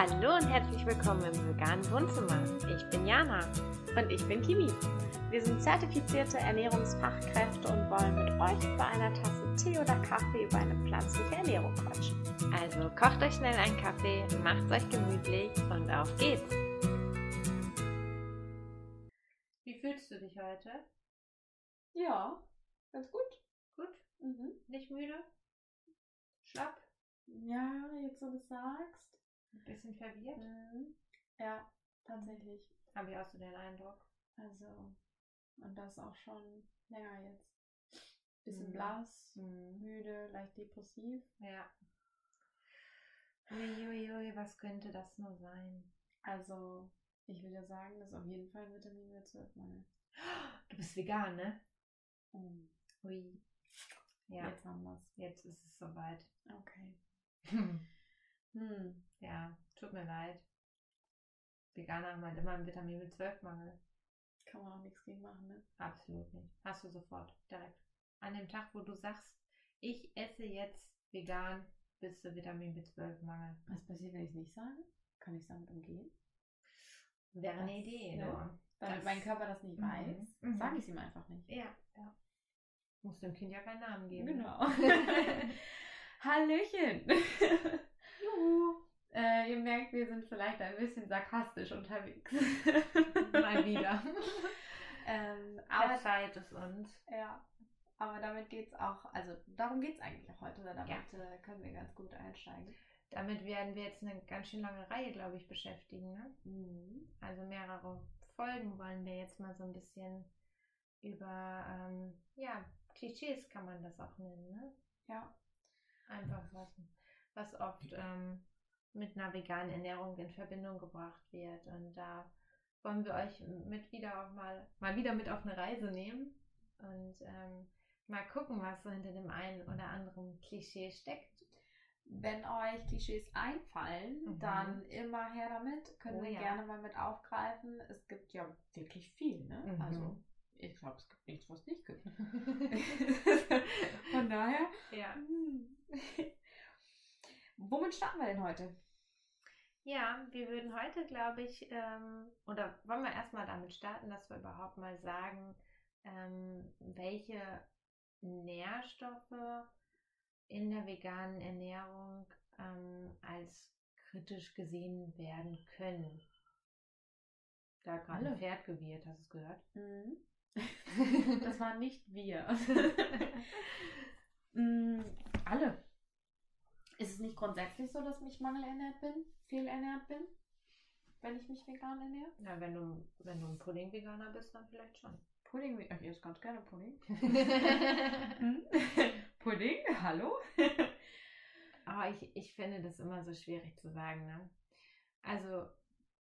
Hallo und herzlich willkommen im veganen Wohnzimmer. Ich bin Jana. Und ich bin Kimi. Wir sind zertifizierte Ernährungsfachkräfte und wollen mit euch bei einer Tasse Tee oder Kaffee über eine pflanzliche Ernährung quatschen. Also kocht euch schnell einen Kaffee, macht euch gemütlich und auf geht's. Wie fühlst du dich heute? Ja, ganz gut. Gut? Mhm. Nicht müde? Schlapp? Ja, jetzt so du sagst. Ein bisschen verwirrt? Mhm. Ja, tatsächlich. Habe ich auch so den Eindruck. Also, und das auch schon länger jetzt. Bisschen Mhm. blass, Mhm. müde, leicht depressiv. Ja. Uiuiui, was könnte das nur sein? Also, ich würde sagen, das ist auf jeden Fall ein Vitamin B12-Mangel. Du bist vegan, ne? Mhm. Ui. Ja, Jetzt haben wir's. jetzt ist es soweit. Okay. Hm. Ja, tut mir leid. Veganer haben halt immer einen Vitamin B12-Mangel. Kann man auch nichts gegen machen, ne? Absolut nicht. Hast du sofort, direkt. An dem Tag, wo du sagst, ich esse jetzt vegan, bist du Vitamin B12-Mangel. Was passiert, wenn ich es nicht sage? Kann ich damit umgehen? Wäre eine Idee, ja. ne? Damit Das- mein Körper das nicht Mhm. weiß, Mhm. sage ich es ihm einfach nicht. Ja, ja. Muss dem Kind ja keinen Namen geben. Genau. Hallöchen! Juhu. äh, ihr merkt, wir sind vielleicht ein bisschen sarkastisch unterwegs. Mal wieder. ähm, aber, Verzeiht es uns. ja, aber damit geht's auch, also darum geht es eigentlich auch heute, oder damit äh, können wir ganz gut einsteigen. Damit werden wir jetzt eine ganz schön lange Reihe, glaube ich, beschäftigen. Ne? Mhm. Also mehrere Folgen wollen wir jetzt mal so ein bisschen über, ähm, ja, Klischees kann man das auch nennen. Ne? Ja, Einfach was, was oft ähm, mit einer veganen Ernährung in Verbindung gebracht wird. Und da wollen wir euch mit wieder auch mal, mal wieder mit auf eine Reise nehmen und ähm, mal gucken, was so hinter dem einen oder anderen Klischee steckt. wenn euch Klischees einfallen, Mhm. dann immer her damit. Können Oh wir ja. gerne mal mit aufgreifen. Es gibt ja wirklich viel, ne? Mhm. Also, ich glaube, es gibt nichts, was es nicht gibt. Von daher. ja. Womit starten wir denn heute? Ja, wir würden heute, glaube ich, ähm, oder wollen wir erstmal damit starten, dass wir überhaupt mal sagen, ähm, welche Nährstoffe in der veganen Ernährung ähm, als kritisch gesehen werden können. Da gerade Alle. ein Pferd gewirrt, hast du es gehört? Das waren nicht wir. Mm, Alle. Ist es nicht grundsätzlich so, dass ich mangelernährt bin, fehlernährt bin, wenn ich mich vegan ernähre? Na, wenn du, wenn du ein Pudding-Veganer bist, dann vielleicht schon. Pudding, ich esse ganz gerne Pudding. Hm? Pudding, hallo? Aber ich, ich finde das immer so schwierig zu sagen. Ne? Also,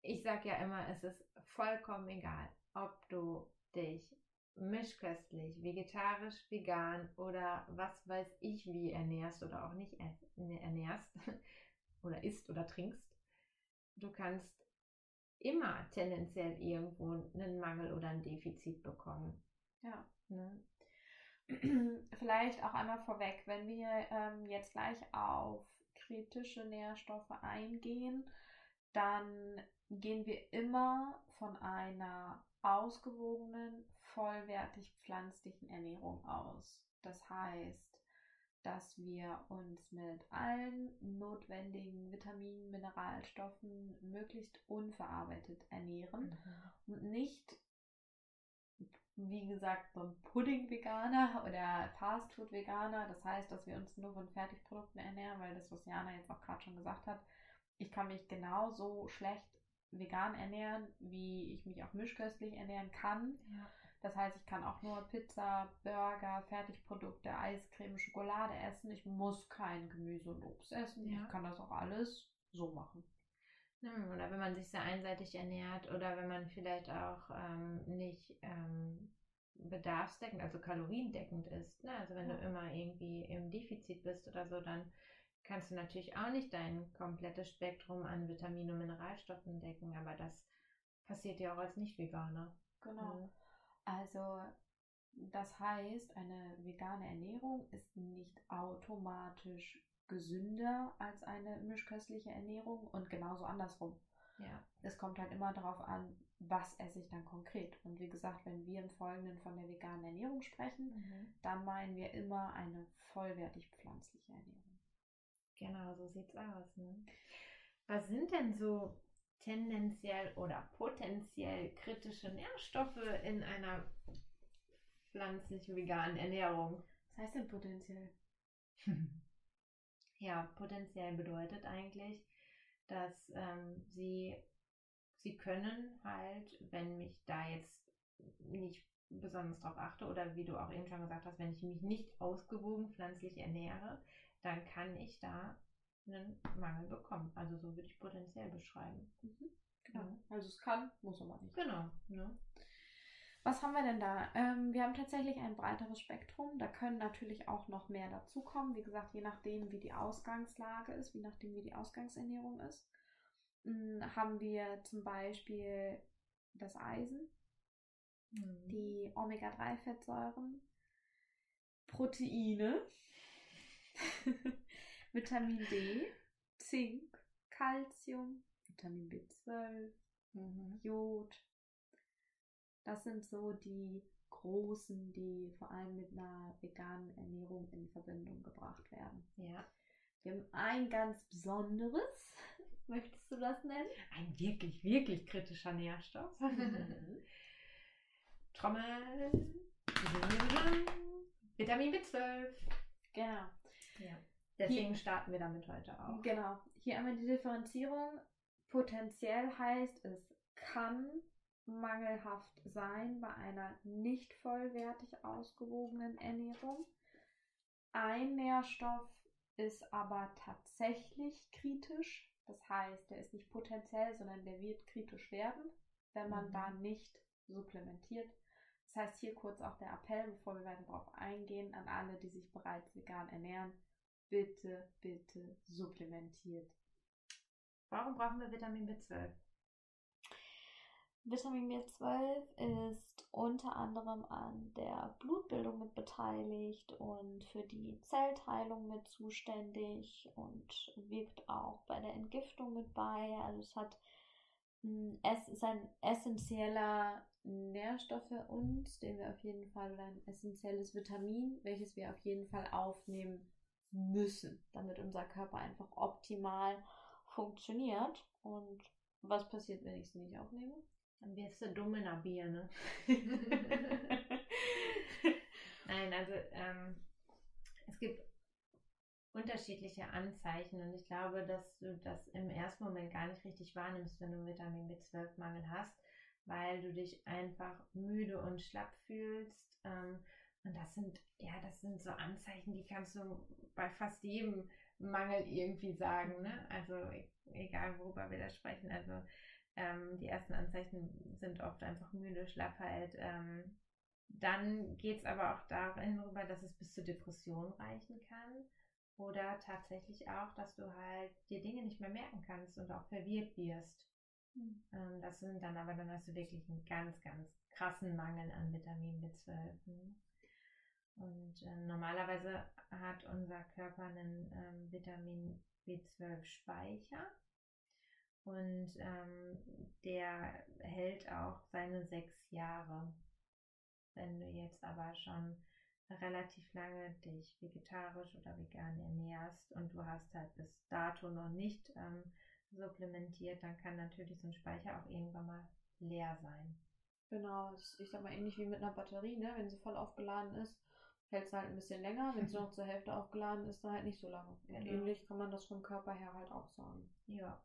ich sage ja immer, es ist vollkommen egal, ob du dich mischköstlich, vegetarisch, vegan oder was weiß ich wie ernährst oder auch nicht ne, ernährst oder isst oder trinkst. Du kannst immer tendenziell irgendwo einen Mangel oder ein Defizit bekommen. Ja. Ne? Vielleicht auch einmal vorweg, wenn wir ähm, jetzt gleich auf kritische Nährstoffe eingehen, dann gehen wir immer von einer ausgewogenen, vollwertig pflanzlichen Ernährung aus. Das heißt, dass wir uns mit allen notwendigen Vitaminen, Mineralstoffen möglichst unverarbeitet ernähren und nicht, wie gesagt, so ein Pudding-Veganer oder Fastfood-Veganer. Das heißt, dass wir uns nur von Fertigprodukten ernähren, weil das, was Jana jetzt auch gerade schon gesagt hat, ich kann mich genauso schlecht vegan ernähren, wie ich mich auch mischköstlich ernähren kann. Ja. Das heißt, ich kann auch nur Pizza, Burger, Fertigprodukte, Eiscreme, Schokolade essen. Ich muss kein Gemüse und Obst essen. Ja. Ich kann das auch alles so machen. Oder wenn man sich sehr einseitig ernährt oder wenn man vielleicht auch ähm, nicht ähm, bedarfsdeckend, also kaloriendeckend ist. Ne? Also wenn Ja. du immer irgendwie im Defizit bist oder so, dann kannst du natürlich auch nicht dein komplettes Spektrum an Vitaminen und Mineralstoffen decken, aber das passiert ja auch als Nicht-Veganer. Genau. Mhm. Also, das heißt, eine vegane Ernährung ist nicht automatisch gesünder als eine mischköstliche Ernährung und genauso andersrum. Ja. Es kommt halt immer darauf an, was esse ich dann konkret. Und wie gesagt, wenn wir im Folgenden von der veganen Ernährung sprechen, Mhm. dann meinen wir immer eine vollwertig pflanzliche Ernährung. Genau, so sieht's aus. Ne? Was sind denn so tendenziell oder potenziell kritische Nährstoffe in einer pflanzlichen veganen Ernährung? Was heißt denn potenziell? Ja, potenziell bedeutet eigentlich, dass ähm, sie, sie können halt, wenn ich da jetzt nicht besonders drauf achte oder wie du auch eben schon gesagt hast, wenn ich mich nicht ausgewogen pflanzlich ernähre, dann kann ich da einen Mangel bekommen. Also so würde ich potenziell beschreiben. Genau. Mhm. Also es kann, muss aber nicht. Genau. Ne? Was haben wir denn da? Ähm, wir haben tatsächlich ein breiteres Spektrum. Da können natürlich auch noch mehr dazukommen. Wie gesagt, je nachdem, wie die Ausgangslage ist, je nachdem, wie die Ausgangsernährung ist, mh, haben wir zum Beispiel das Eisen, Mhm. die Omega-3-Fettsäuren, Proteine, Vitamin D, Zink, Calcium, Vitamin B12, Mhm. Jod. Das sind so die großen, die vor allem mit einer veganen Ernährung in Verbindung gebracht werden. Ja. Wir haben ein ganz besonderes. Möchtest du das nennen? Ein wirklich, wirklich kritischer Nährstoff. Trommel. Vitamin B12. genau. Ja. Deswegen starten wir damit heute auch. Genau. Hier einmal die Differenzierung. Potenziell heißt, es kann mangelhaft sein bei einer nicht vollwertig ausgewogenen Ernährung. Ein Nährstoff ist aber tatsächlich kritisch. Das heißt, der ist nicht potenziell, sondern der wird kritisch werden, wenn man Mhm. da nicht supplementiert. Das heißt, hier kurz auch der Appell, bevor wir weiter darauf eingehen, an alle, die sich bereits vegan ernähren. Bitte, bitte supplementiert. Warum brauchen wir Vitamin B12? Vitamin B12 ist unter anderem an der Blutbildung mit beteiligt und für die Zellteilung mit zuständig und wirkt auch bei der Entgiftung mit bei. Also es hat mh, es ist ein essentieller Nährstoff für uns, den wir auf jeden Fall oder ein essentielles Vitamin, welches wir auf jeden Fall aufnehmen müssen, damit unser Körper einfach optimal funktioniert. Und was passiert, wenn ich es nicht aufnehme? Dann wirst du dumm in der Bier, ne? Nein, also ähm, es gibt unterschiedliche Anzeichen und ich glaube, dass du das im ersten Moment gar nicht richtig wahrnimmst, wenn du Vitamin B12-Mangel hast, weil du dich einfach müde und schlapp fühlst. Ähm, und das sind, ja, das sind so Anzeichen, die kannst du bei fast jedem Mangel irgendwie sagen, ne? Also e- egal worüber wir da sprechen. Also ähm, die ersten Anzeichen sind oft einfach müde, Schlappheit. Ähm, dann geht es aber auch darin rüber, dass es bis zur Depression reichen kann. Oder tatsächlich auch, dass du halt dir Dinge nicht mehr merken kannst und auch verwirrt wirst. Ähm, das sind dann aber, dann hast du wirklich einen ganz, ganz krassen Mangel an Vitamin B12. ne? Und äh, normalerweise hat unser Körper einen ähm, Vitamin B12-Speicher. Und ähm, der hält auch seine sechs Jahre. Wenn du jetzt aber schon relativ lange dich vegetarisch oder vegan ernährst und du hast halt bis dato noch nicht ähm, supplementiert, dann kann natürlich so ein Speicher auch irgendwann mal leer sein. Genau, ich sag mal, ähnlich wie mit einer Batterie, ne? Wenn sie voll aufgeladen ist, hält es halt ein bisschen länger. Wenn sie noch zur Hälfte aufgeladen ist, dann halt nicht so lange. Und Genau. ähnlich kann man das vom Körper her halt auch sagen. Ja.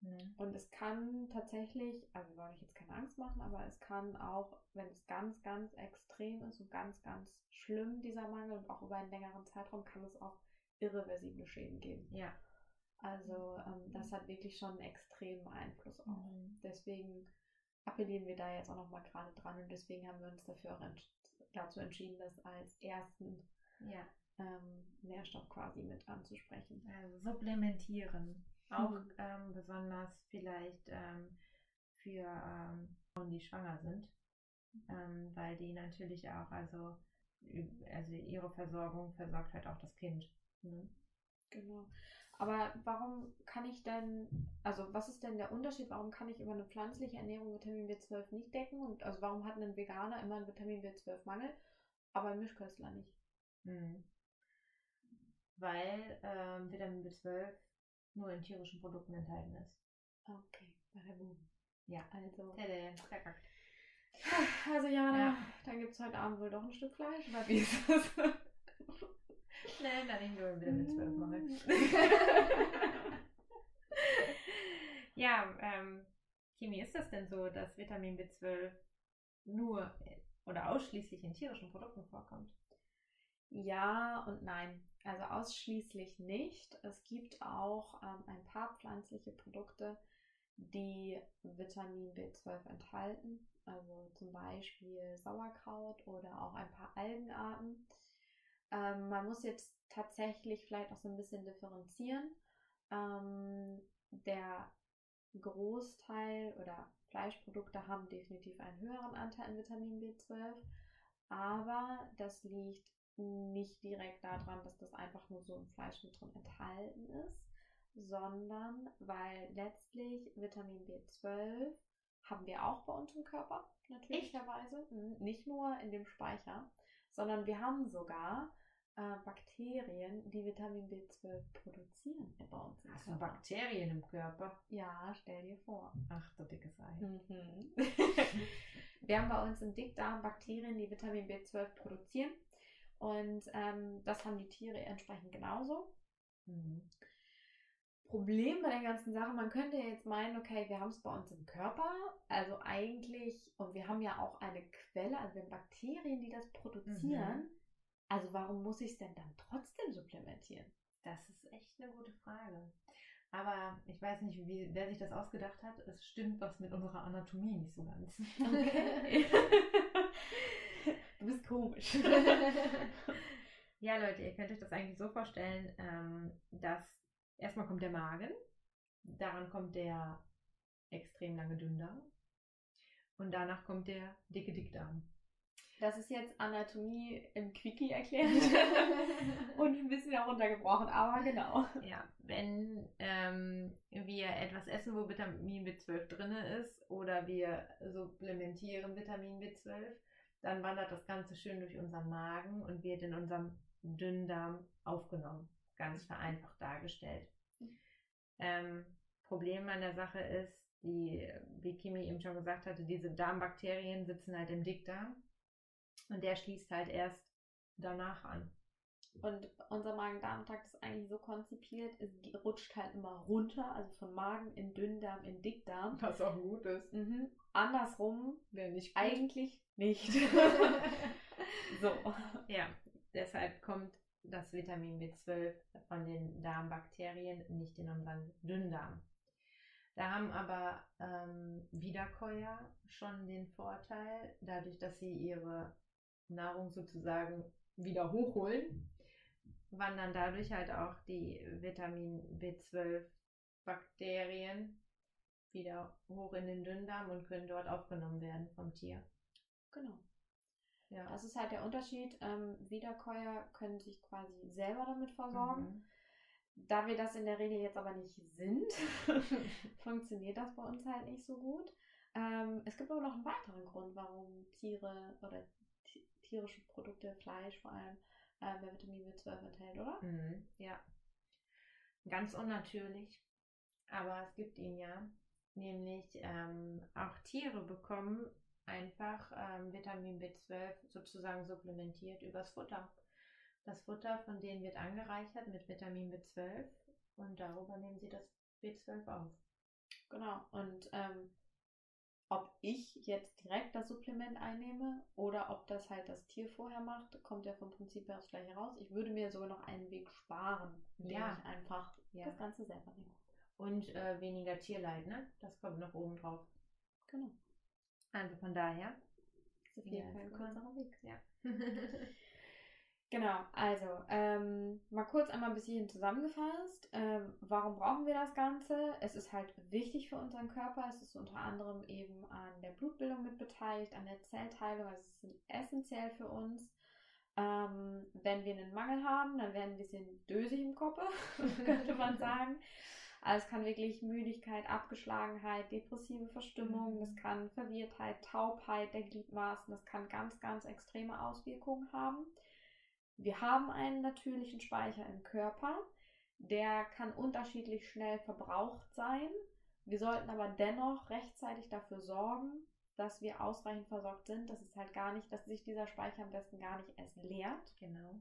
Ne? Und es kann tatsächlich, also soll ich jetzt keine Angst machen, aber es kann auch, wenn es ganz, ganz extrem ist und ganz, ganz schlimm, dieser Mangel und auch über einen längeren Zeitraum, kann es auch irreversible Schäden geben. Ja. Also ähm, das hat wirklich schon einen extremen Einfluss auch. Mhm. Deswegen appellieren wir da jetzt auch nochmal gerade dran und deswegen haben wir uns dafür auch dazu entschieden, das als ersten Ja. ähm, Nährstoff quasi mit anzusprechen. Also supplementieren. Auch Mhm. ähm, besonders vielleicht ähm, für ähm, Frauen, die schwanger sind. Ähm, weil die natürlich auch, also, also ihre Versorgung versorgt halt auch das Kind. Ne? Genau. Aber warum kann ich denn, also was ist denn der Unterschied? Warum kann ich über eine pflanzliche Ernährung Vitamin B12 nicht decken? Und also warum hat ein Veganer immer einen Vitamin B12-Mangel, aber ein Mischköstler nicht? Mhm. Weil ähm, Vitamin B12 nur in tierischen Produkten enthalten ist. Okay, bei der Boom. Ja. Also. Tada, verkackt. Also Jana, Ja. dann gibt es heute Abend wohl doch ein Stück Fleisch, oder wie ist das? Nein, dann nehmen wir Vitamin B12 Mangel. ja, ähm, Kimi, ist das denn so, dass Vitamin B12 nur oder ausschließlich in tierischen Produkten vorkommt? Ja und nein. Also ausschließlich nicht. Es gibt auch ähm, ein paar pflanzliche Produkte, die Vitamin B12 enthalten. Also zum Beispiel Sauerkraut oder auch ein paar Algenarten. Ähm, man muss jetzt tatsächlich vielleicht auch so ein bisschen differenzieren. Ähm, der Großteil oder Fleischprodukte haben definitiv einen höheren Anteil an Vitamin B12, aber das liegt nicht direkt daran, dass das einfach nur so im Fleisch mit drin enthalten ist, sondern weil letztlich Vitamin B12 haben wir auch bei uns im Körper, natürlicherweise. Mhm, Nicht nur in dem Speicher, sondern wir haben sogar äh, Bakterien, die Vitamin B12 produzieren bei uns im Hast du Körper. Bakterien im Körper? Ja, stell dir vor. Ach, du dickes Ei. Mhm. Wir haben bei uns im Dickdarm Bakterien, die Vitamin B12 produzieren. Und ähm, das haben die Tiere entsprechend genauso. Mhm. Problem bei der ganzen Sache, man könnte jetzt meinen, okay, wir haben es bei uns im Körper, also eigentlich, und wir haben ja auch eine Quelle, also wir haben Bakterien, die das produzieren. Mhm. Also warum muss ich es denn dann trotzdem supplementieren? Das ist echt eine gute Frage. Aber ich weiß nicht, wie, wer sich das ausgedacht hat. Es stimmt was mit unserer Anatomie nicht so ganz. Okay. du bist komisch. ja, Leute, ihr könnt euch das eigentlich so vorstellen, ähm, dass erstmal kommt der Magen, daran kommt der extrem lange Dünndarm und danach kommt der dicke Dickdarm. Das ist jetzt Anatomie im Quickie erklärt und ein bisschen heruntergebrochen, aber genau. Ja, wenn ähm, wir etwas essen, wo Vitamin B12 drin ist oder wir supplementieren Vitamin B12, dann wandert das Ganze schön durch unseren Magen und wird in unserem Dünndarm aufgenommen. Ganz vereinfacht dargestellt. Ähm, Problem an der Sache ist, die, wie Kimi eben schon gesagt hatte, diese Darmbakterien sitzen halt im Dickdarm und der schließt halt erst danach an. Und unser Magen-Darm-Trakt ist eigentlich so konzipiert, es rutscht halt immer runter, also von Magen in Dünndarm in Dickdarm. Was auch gut ist. Mhm. Andersrum Wäre nicht eigentlich nicht. so. Ja, deshalb kommt das Vitamin B12 von den Darmbakterien nicht in unseren Dünndarm. Da haben aber ähm, Wiederkäuer schon den Vorteil, dadurch, dass sie ihre Nahrung sozusagen wieder hochholen, wandern dadurch halt auch die Vitamin B12 Bakterien wieder hoch in den Dünndarm und können dort aufgenommen werden vom Tier. Genau. Ja. Das ist halt der Unterschied. Ähm, Wiederkäuer können sich quasi selber damit versorgen. Mhm. Da wir das in der Regel jetzt aber nicht sind, funktioniert das bei uns halt nicht so gut. Ähm, es gibt aber noch einen weiteren Grund, warum Tiere oder ti- tierische Produkte, Fleisch vor allem, äh, mehr Vitamin B12 enthält, oder? Mhm, ja. Ganz unnatürlich, aber es gibt ihn ja. Nämlich ähm, auch Tiere bekommen einfach ähm, Vitamin B12 sozusagen supplementiert übers Futter. Das Futter von denen wird angereichert mit Vitamin B12 und darüber nehmen sie das B12 auf. Genau. Und ähm, ob ich jetzt direkt das Supplement einnehme oder ob das halt das Tier vorher macht, kommt ja vom Prinzip her das gleiche raus. Ich würde mir sogar noch einen Weg sparen, indem Ja. ich einfach Ja. das Ganze selber nehme. Und äh, weniger Tierleid, ne? Das kommt noch oben drauf. Genau. Also von daher. Ist auf jeden Ja, Fall ein kürzerer Weg. Ja. Genau, also ähm, mal kurz einmal bis hierhin zusammengefasst. Ähm, warum brauchen wir das Ganze? Es ist halt wichtig für unseren Körper. Es ist unter anderem eben an der Blutbildung mit beteiligt, an der Zellteilung. Also es ist essentiell für uns. Ähm, wenn wir einen Mangel haben, dann werden wir ein bisschen dösig im Kopf, könnte man sagen. Also es kann wirklich Müdigkeit, Abgeschlagenheit, depressive Verstimmung, das kann Verwirrtheit, Taubheit der Gliedmaßen, das kann ganz, ganz extreme Auswirkungen haben. Wir haben einen natürlichen Speicher im Körper, der kann unterschiedlich schnell verbraucht sein. Wir sollten aber dennoch rechtzeitig dafür sorgen, dass wir ausreichend versorgt sind, dass es halt gar nicht, dass sich dieser Speicher am besten gar nicht erst leert. Genau.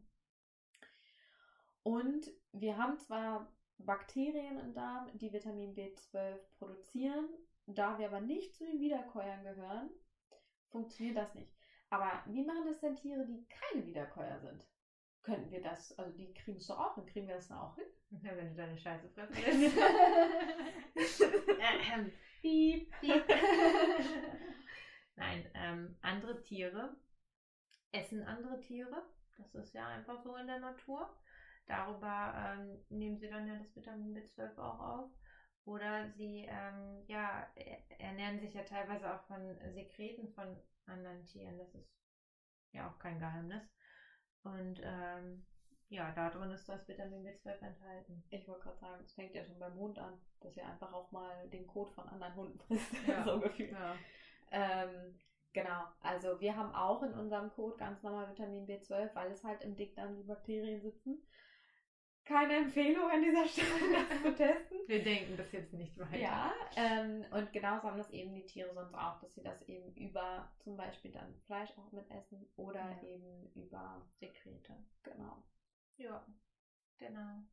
Und wir haben zwar Bakterien im Darm, die Vitamin B12 produzieren, da wir aber nicht zu den Wiederkäuern gehören, funktioniert das nicht. Aber wie machen das denn Tiere, die keine Wiederkäuer sind? Könnten wir das, also die kriegen es doch auch hin, kriegen wir das dann auch hin? Ja, wenn du deine Scheiße fressen willst. ähm, piep, piep. Nein, ähm, andere Tiere essen andere Tiere. Das ist ja einfach so in der Natur. Darüber ähm, nehmen sie dann ja das Vitamin B12 auch auf. Oder sie ähm, ja, ernähren sich ja teilweise auch von Sekreten von anderen Tieren. Das ist ja auch kein Geheimnis. Und ähm, ja, da drin ist das Vitamin B12 enthalten. Ich wollte gerade sagen, es fängt ja schon beim Hund an, dass ihr einfach auch mal den Kot von anderen Hunden frisst. Ja. so gefühlt. Ja. Ähm, genau, also wir haben auch in unserem Kot ganz normal Vitamin B12, weil es halt im Dickdarm die Bakterien sitzen. Keine Empfehlung an dieser Stelle, das zu testen. Wir denken das jetzt nicht weiter. Ja, ähm, und genauso haben das eben die Tiere sonst auch, dass sie das eben über zum Beispiel dann Fleisch auch mit essen oder ja. eben über Sekrete. Genau. Ja, genau.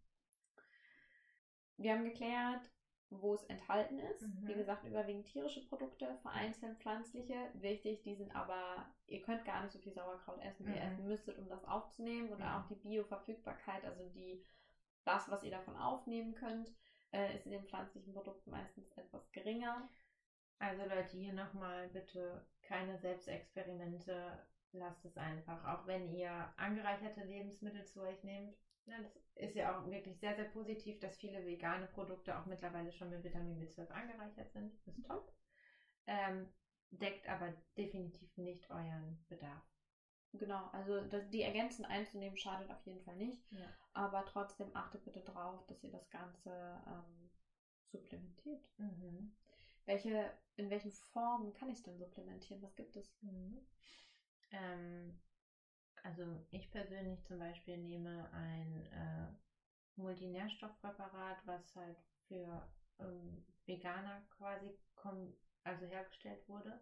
Wir haben geklärt, wo es enthalten ist. Mhm. Wie gesagt, überwiegend tierische Produkte, vereinzelt pflanzliche. Wichtig, die sind aber, ihr könnt gar nicht so viel Sauerkraut essen, wie mhm. ihr essen müsstet, um das aufzunehmen. Und ja. auch die Bioverfügbarkeit, also die, das, was ihr davon aufnehmen könnt, äh, ist in den pflanzlichen Produkten meistens etwas geringer. Also Leute, hier nochmal bitte keine Selbstexperimente. Lasst es einfach. Auch wenn ihr angereicherte Lebensmittel zu euch nehmt, ja, das ist ja auch wirklich sehr, sehr positiv, dass viele vegane Produkte auch mittlerweile schon mit Vitamin B12 angereichert sind. Ist mhm. top. Ähm, deckt aber definitiv nicht euren Bedarf. Genau, also das, die ergänzend einzunehmen schadet auf jeden Fall nicht. Ja. Aber trotzdem achtet bitte drauf, dass ihr das Ganze ähm, supplementiert. Mhm. Welche, in welchen Formen kann ich es denn supplementieren? Was gibt es? Mhm. Ähm, also ich persönlich zum Beispiel nehme ein äh, Multinährstoffpräparat, was halt für ähm, Veganer quasi also hergestellt wurde.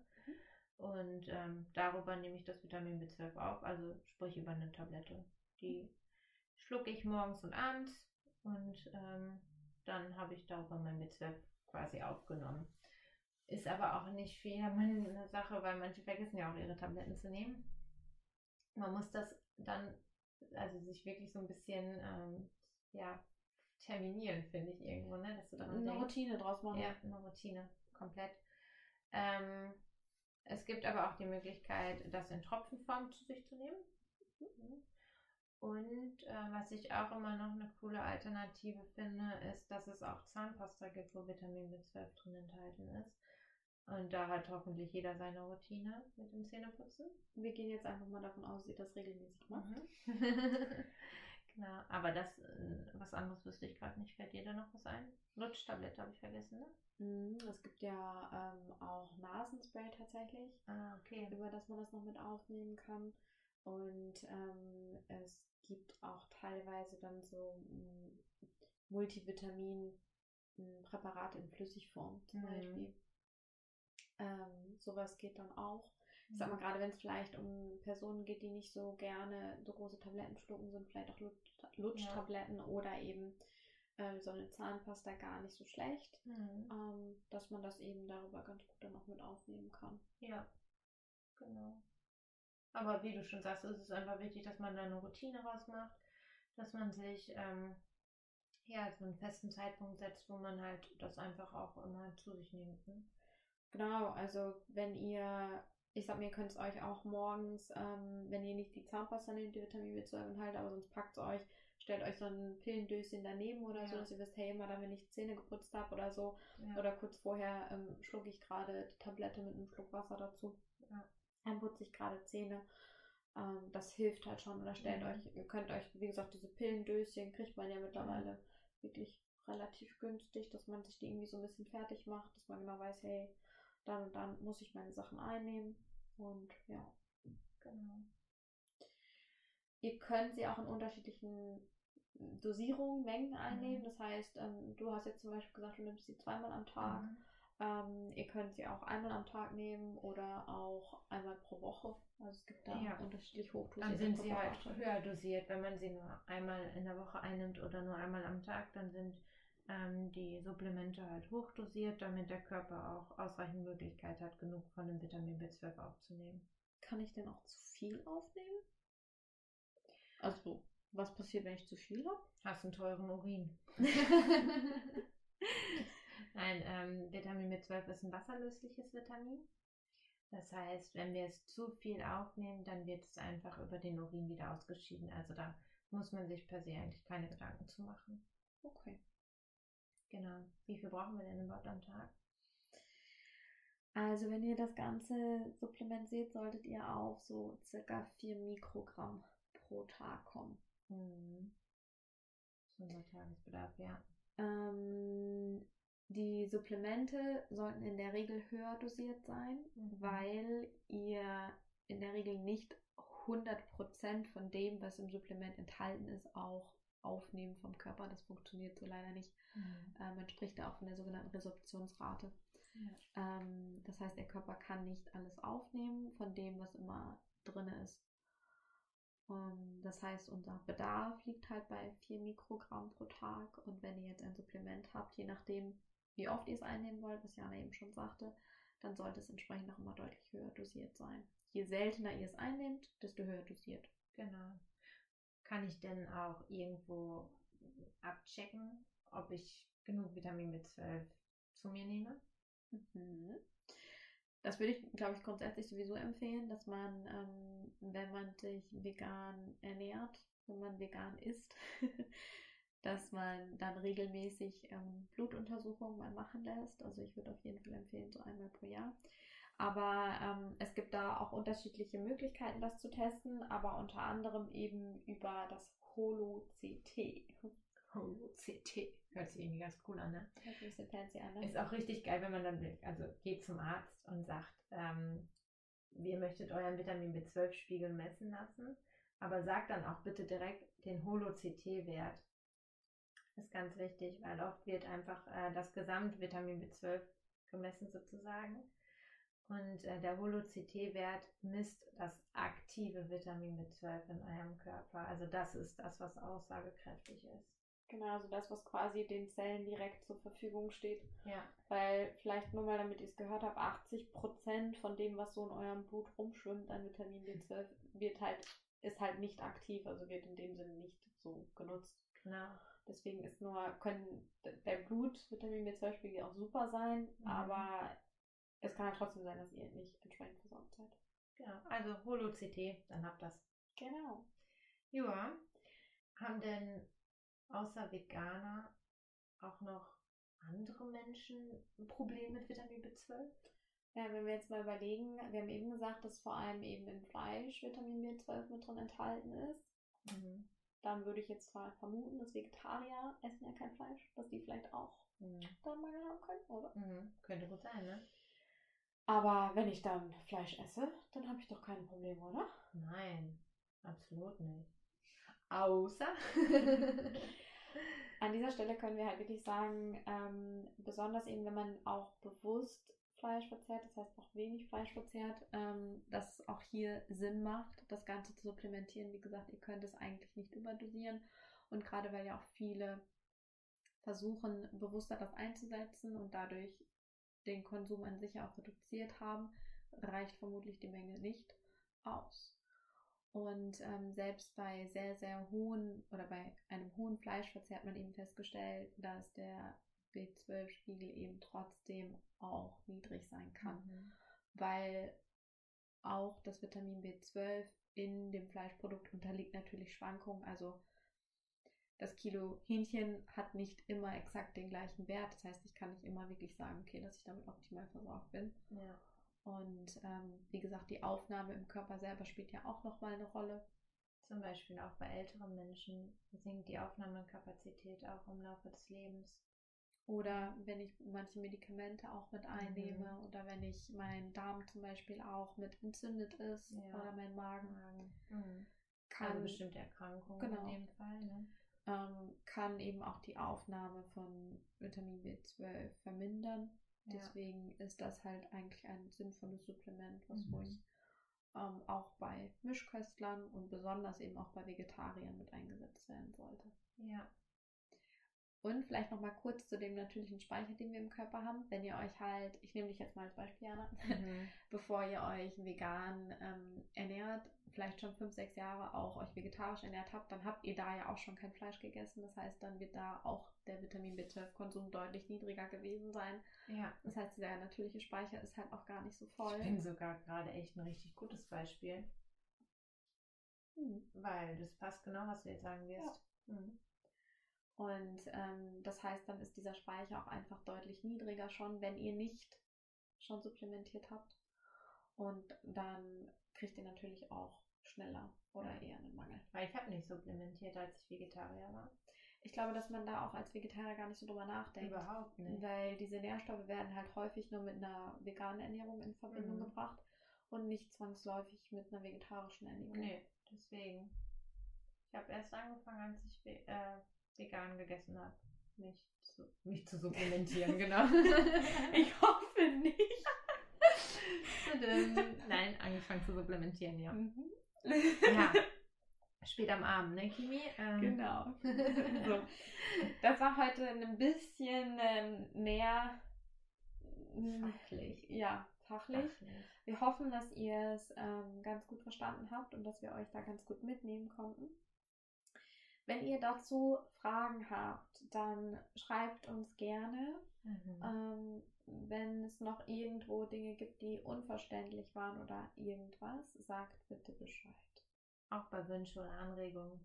Und ähm, darüber nehme ich das Vitamin B12 auf, also sprich über eine Tablette. Die schlucke ich morgens und abends und ähm, dann habe ich darüber mein B12 quasi aufgenommen. Ist aber auch nicht für jedermann eine Sache, weil manche vergessen ja auch ihre Tabletten zu nehmen man muss das dann, also sich wirklich so ein bisschen, ähm, ja, terminieren, finde ich irgendwo, ne? Dass du eine denkst, Routine draus machen. Ja, eine Routine, komplett. Ähm, es gibt aber auch die Möglichkeit, das in Tropfenform zu sich zu nehmen. Mhm. Und äh, was ich auch immer noch eine coole Alternative finde, ist, dass es auch Zahnpasta gibt, wo Vitamin B12 drin enthalten ist. Und da hat hoffentlich jeder seine Routine mit dem Zähneputzen. Wir gehen jetzt einfach mal davon aus, dass ihr das regelmäßig macht. Mhm. genau, aber das, äh, was anderes wüsste ich gerade nicht. Fällt dir da noch was ein? Lutschtablette habe ich vergessen, ne? Mhm, es gibt ja ähm, auch Nasenspray tatsächlich, ah, okay. über das man das noch mit aufnehmen kann. Und ähm, es gibt auch teilweise dann so mm, Multivitamin-Präparate in Flüssigform zum mhm. Beispiel. Ähm, sowas geht dann auch. Ich sag mal, mhm. gerade wenn es vielleicht um Personen geht, die nicht so gerne so große Tabletten schlucken, sind vielleicht auch Lutschtabletten ja. oder eben äh, so eine Zahnpasta gar nicht so schlecht, mhm. ähm, dass man das eben darüber ganz gut dann auch mit aufnehmen kann. Ja, genau. Aber wie du schon sagst, ist es einfach wichtig, dass man da eine Routine rausmacht, dass man sich ähm, ja so einen festen Zeitpunkt setzt, wo man halt das einfach auch immer zu sich nimmt. Ne? Genau, also wenn ihr, ich sag mir, ihr könnt es euch auch morgens, ähm, wenn ihr nicht die Zahnpasta nehmt, die Vitamin B12 enthalten, aber sonst packt es euch, stellt euch so ein Pillendöschen daneben oder ja. so, dass ihr wisst, hey, immer dann, wenn ich Zähne geputzt habe oder so, ja. oder kurz vorher ähm, schlucke ich gerade die Tablette mit einem Schluck Wasser dazu. Ja. Dann putze ich gerade Zähne. Ähm, das hilft halt schon. Oder stellt euch, ihr könnt euch, wie gesagt, diese Pillendöschen kriegt man ja mittlerweile wirklich relativ günstig, dass man sich die irgendwie so ein bisschen fertig macht, dass man genau weiß, hey, dann und dann muss ich meine Sachen einnehmen. Und ja. Genau. Ihr könnt sie auch in unterschiedlichen Dosierungen, Mengen einnehmen. Mhm. Das heißt, ähm, du hast jetzt zum Beispiel gesagt, du nimmst sie zweimal am Tag. Mhm. Ähm, ihr könnt sie auch einmal am Tag nehmen oder auch einmal pro Woche. Also es gibt da Ja. unterschiedlich hochdosierte Dann sind sie halt höher dosiert. Wenn man sie nur einmal in der Woche einnimmt oder nur einmal am Tag, dann sind die Supplemente halt hochdosiert, damit der Körper auch ausreichend Möglichkeit hat, genug von dem Vitamin B12 aufzunehmen. Kann ich denn auch zu viel aufnehmen? Also, was passiert, wenn ich zu viel habe? Hast einen teuren Urin. Nein, ähm, Vitamin B12 ist ein wasserlösliches Vitamin. Das heißt, wenn wir es zu viel aufnehmen, dann wird es einfach über den Urin wieder ausgeschieden. Also da muss man sich per se eigentlich keine Gedanken zu machen. okay. Genau. Wie viel brauchen wir denn überhaupt am Tag? Also, wenn ihr das ganze Supplement seht, solltet ihr auf so circa 4 Mikrogramm pro Tag kommen. Hm. So ein Tagesbedarf, ja. Ähm, die Supplemente sollten in der Regel höher dosiert sein, Mhm. weil ihr in der Regel nicht 100% von dem, was im Supplement enthalten ist, auch aufnehmen vom Körper. Das funktioniert so leider nicht. Mhm. Äh, man spricht da auch von der sogenannten Resorptionsrate. Ja. Ähm, das heißt, der Körper kann nicht alles aufnehmen von dem, was immer drin ist. Ähm, das heißt, unser Bedarf liegt halt bei 4 Mikrogramm pro Tag. Und wenn ihr jetzt ein Supplement habt, je nachdem, wie oft ihr es einnehmen wollt, was Jana eben schon sagte, dann sollte es entsprechend auch immer deutlich höher dosiert sein. Je seltener ihr es einnehmt, desto höher dosiert. Genau. Kann ich denn auch irgendwo abchecken, ob ich genug Vitamin B12 zu mir nehme? Mhm. Das würde ich, glaube ich, grundsätzlich sowieso empfehlen, dass man, ähm, wenn man sich vegan ernährt, wenn man vegan isst, dass man dann regelmäßig ähm, Blutuntersuchungen mal machen lässt. Also ich würde auf jeden Fall empfehlen, so einmal pro Jahr. Aber ähm, es gibt da auch unterschiedliche Möglichkeiten, das zu testen, aber unter anderem eben über das Holo-CT. HoloCT. Hört sich irgendwie ganz cool an, ne? Das ist ein bisschen fancy an, ne? Ist auch richtig geil, wenn man dann also geht zum Arzt und sagt, ähm, ihr möchtet euren Vitamin B12-Spiegel messen lassen, aber sagt dann auch bitte direkt den Holo-CT-Wert. Ist ganz wichtig, weil oft wird einfach äh, das Gesamtvitamin B12 gemessen sozusagen. Und äh, der Holo-CT-Wert misst das aktive Vitamin B12 in eurem Körper. Also das ist das, was aussagekräftig ist. Genau, also das, was quasi den Zellen direkt zur Verfügung steht. Ja, Weil vielleicht nur mal, damit ihr es gehört habt, 80% von dem, was so in eurem Blut rumschwimmt an Vitamin B12, wird halt, ist halt nicht aktiv, also wird in dem Sinne nicht so genutzt. genau. Deswegen ist nur, können der Blut-Vitamin B12-Spiegel auch super sein, Mhm. aber es kann halt trotzdem sein, dass ihr nicht entsprechend versorgt seid. Genau. Also Holo-CT, dann habt das. Genau. Ja. Haben denn außer Veganer auch noch andere Menschen ein Problem mit Vitamin B12? Ja, wenn wir jetzt mal überlegen, wir haben eben gesagt, dass vor allem eben im Fleisch Vitamin B12 mit drin enthalten ist. Mhm. Dann würde ich jetzt mal vermuten, dass Vegetarier essen ja kein Fleisch, dass die vielleicht auch Mhm. dann Mangel haben können, oder? Mhm. Könnte gut sein, ne? Aber wenn ich dann Fleisch esse, dann habe ich doch keine Probleme, oder? Nein, absolut nicht. Außer. An dieser Stelle können wir halt wirklich sagen, ähm, besonders eben, wenn man auch bewusst Fleisch verzehrt, das heißt auch wenig Fleisch verzehrt, ähm, dass es auch hier Sinn macht, das Ganze zu supplementieren. Wie gesagt, ihr könnt es eigentlich nicht überdosieren. Und gerade weil ja auch viele versuchen, bewusster das einzusetzen und dadurch den Konsum an sich auch reduziert haben, reicht vermutlich die Menge nicht aus. Und ähm, selbst bei sehr, sehr hohen oder bei einem hohen Fleischverzehr hat man eben festgestellt, dass der B12-Spiegel eben trotzdem auch niedrig sein kann, Mhm. weil auch das Vitamin B12 in dem Fleischprodukt unterliegt natürlich Schwankungen. Also das Kilo Hähnchen hat nicht immer exakt den gleichen Wert. Das heißt, ich kann nicht immer wirklich sagen, okay, dass ich damit optimal versorgt bin. Ja. Und ähm, wie gesagt, die Aufnahme im Körper selber spielt ja auch nochmal eine Rolle. Zum Beispiel auch bei älteren Menschen sinkt die Aufnahmekapazität auch im Laufe des Lebens. Oder wenn ich manche Medikamente auch mit einnehme Mhm. oder wenn ich mein Darm zum Beispiel auch mit entzündet ist Ja. oder mein Magen, Mhm. kann, Also bestimmte Erkrankungen Genau. in dem Fall. Ne? Ähm, kann eben auch die Aufnahme von Vitamin B12 vermindern. Ja. Deswegen ist das halt eigentlich ein sinnvolles Supplement, was Mhm. ruhig ähm, auch bei Mischköstlern und besonders eben auch bei Vegetariern mit eingesetzt werden sollte. ja. Und vielleicht noch mal kurz zu dem natürlichen Speicher, den wir im Körper haben. Wenn ihr euch halt, ich nehme dich jetzt mal als Beispiel, Jana, Mhm. bevor ihr euch vegan ähm, ernährt, vielleicht schon fünf, sechs Jahre auch euch vegetarisch ernährt habt, dann habt ihr da ja auch schon kein Fleisch gegessen. Das heißt, dann wird da auch der Vitamin B12-Konsum deutlich niedriger gewesen sein. ja. Das heißt, dieser natürliche Speicher ist halt auch gar nicht so voll. Ich bin sogar gerade echt ein richtig gutes Beispiel, Hm. weil das passt genau, was du jetzt sagen wirst. Mhm. Und ähm, das heißt, dann ist dieser Speicher auch einfach deutlich niedriger schon, wenn ihr nicht schon supplementiert habt. Und dann kriegt ihr natürlich auch schneller oder eher einen Mangel. Weil ich habe nicht supplementiert, als ich Vegetarier war. Ich glaube, dass man da auch als Vegetarier gar nicht so drüber nachdenkt. Überhaupt nicht. Weil diese Nährstoffe werden halt häufig nur mit einer veganen Ernährung in Verbindung Mhm. gebracht und nicht zwangsläufig mit einer vegetarischen Ernährung. Nee, deswegen. Ich habe erst angefangen, als ich äh, vegan gegessen habe, mich zu, mich zu supplementieren, genau. Ich hoffe nicht. Nein, angefangen zu supplementieren, ja. Mhm. Ja. Spät am Abend, ne, Kimi? Ähm, Genau. so. Das war heute ein bisschen ähm, mehr mm, Fachlich. Ja, fachlich. Fachlich. Wir hoffen, dass ihr es ähm, ganz gut verstanden habt und dass wir euch da ganz gut mitnehmen konnten. Wenn ihr dazu Fragen habt, dann schreibt uns gerne. Mhm. Ähm, wenn es noch irgendwo Dinge gibt, die unverständlich waren oder irgendwas, sagt bitte Bescheid. Auch bei Wünschen oder Anregungen.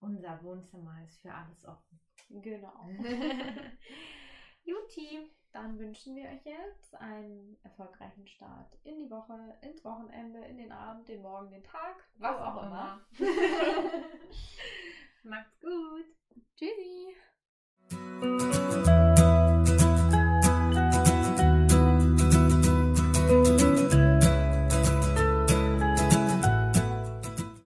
Unser Wohnzimmer ist für alles offen. Genau. Juti. Dann wünschen wir euch jetzt einen erfolgreichen Start in die Woche, ins Wochenende, in den Abend, den Morgen, den Tag, was auch immer. Macht's gut. Tschüssi.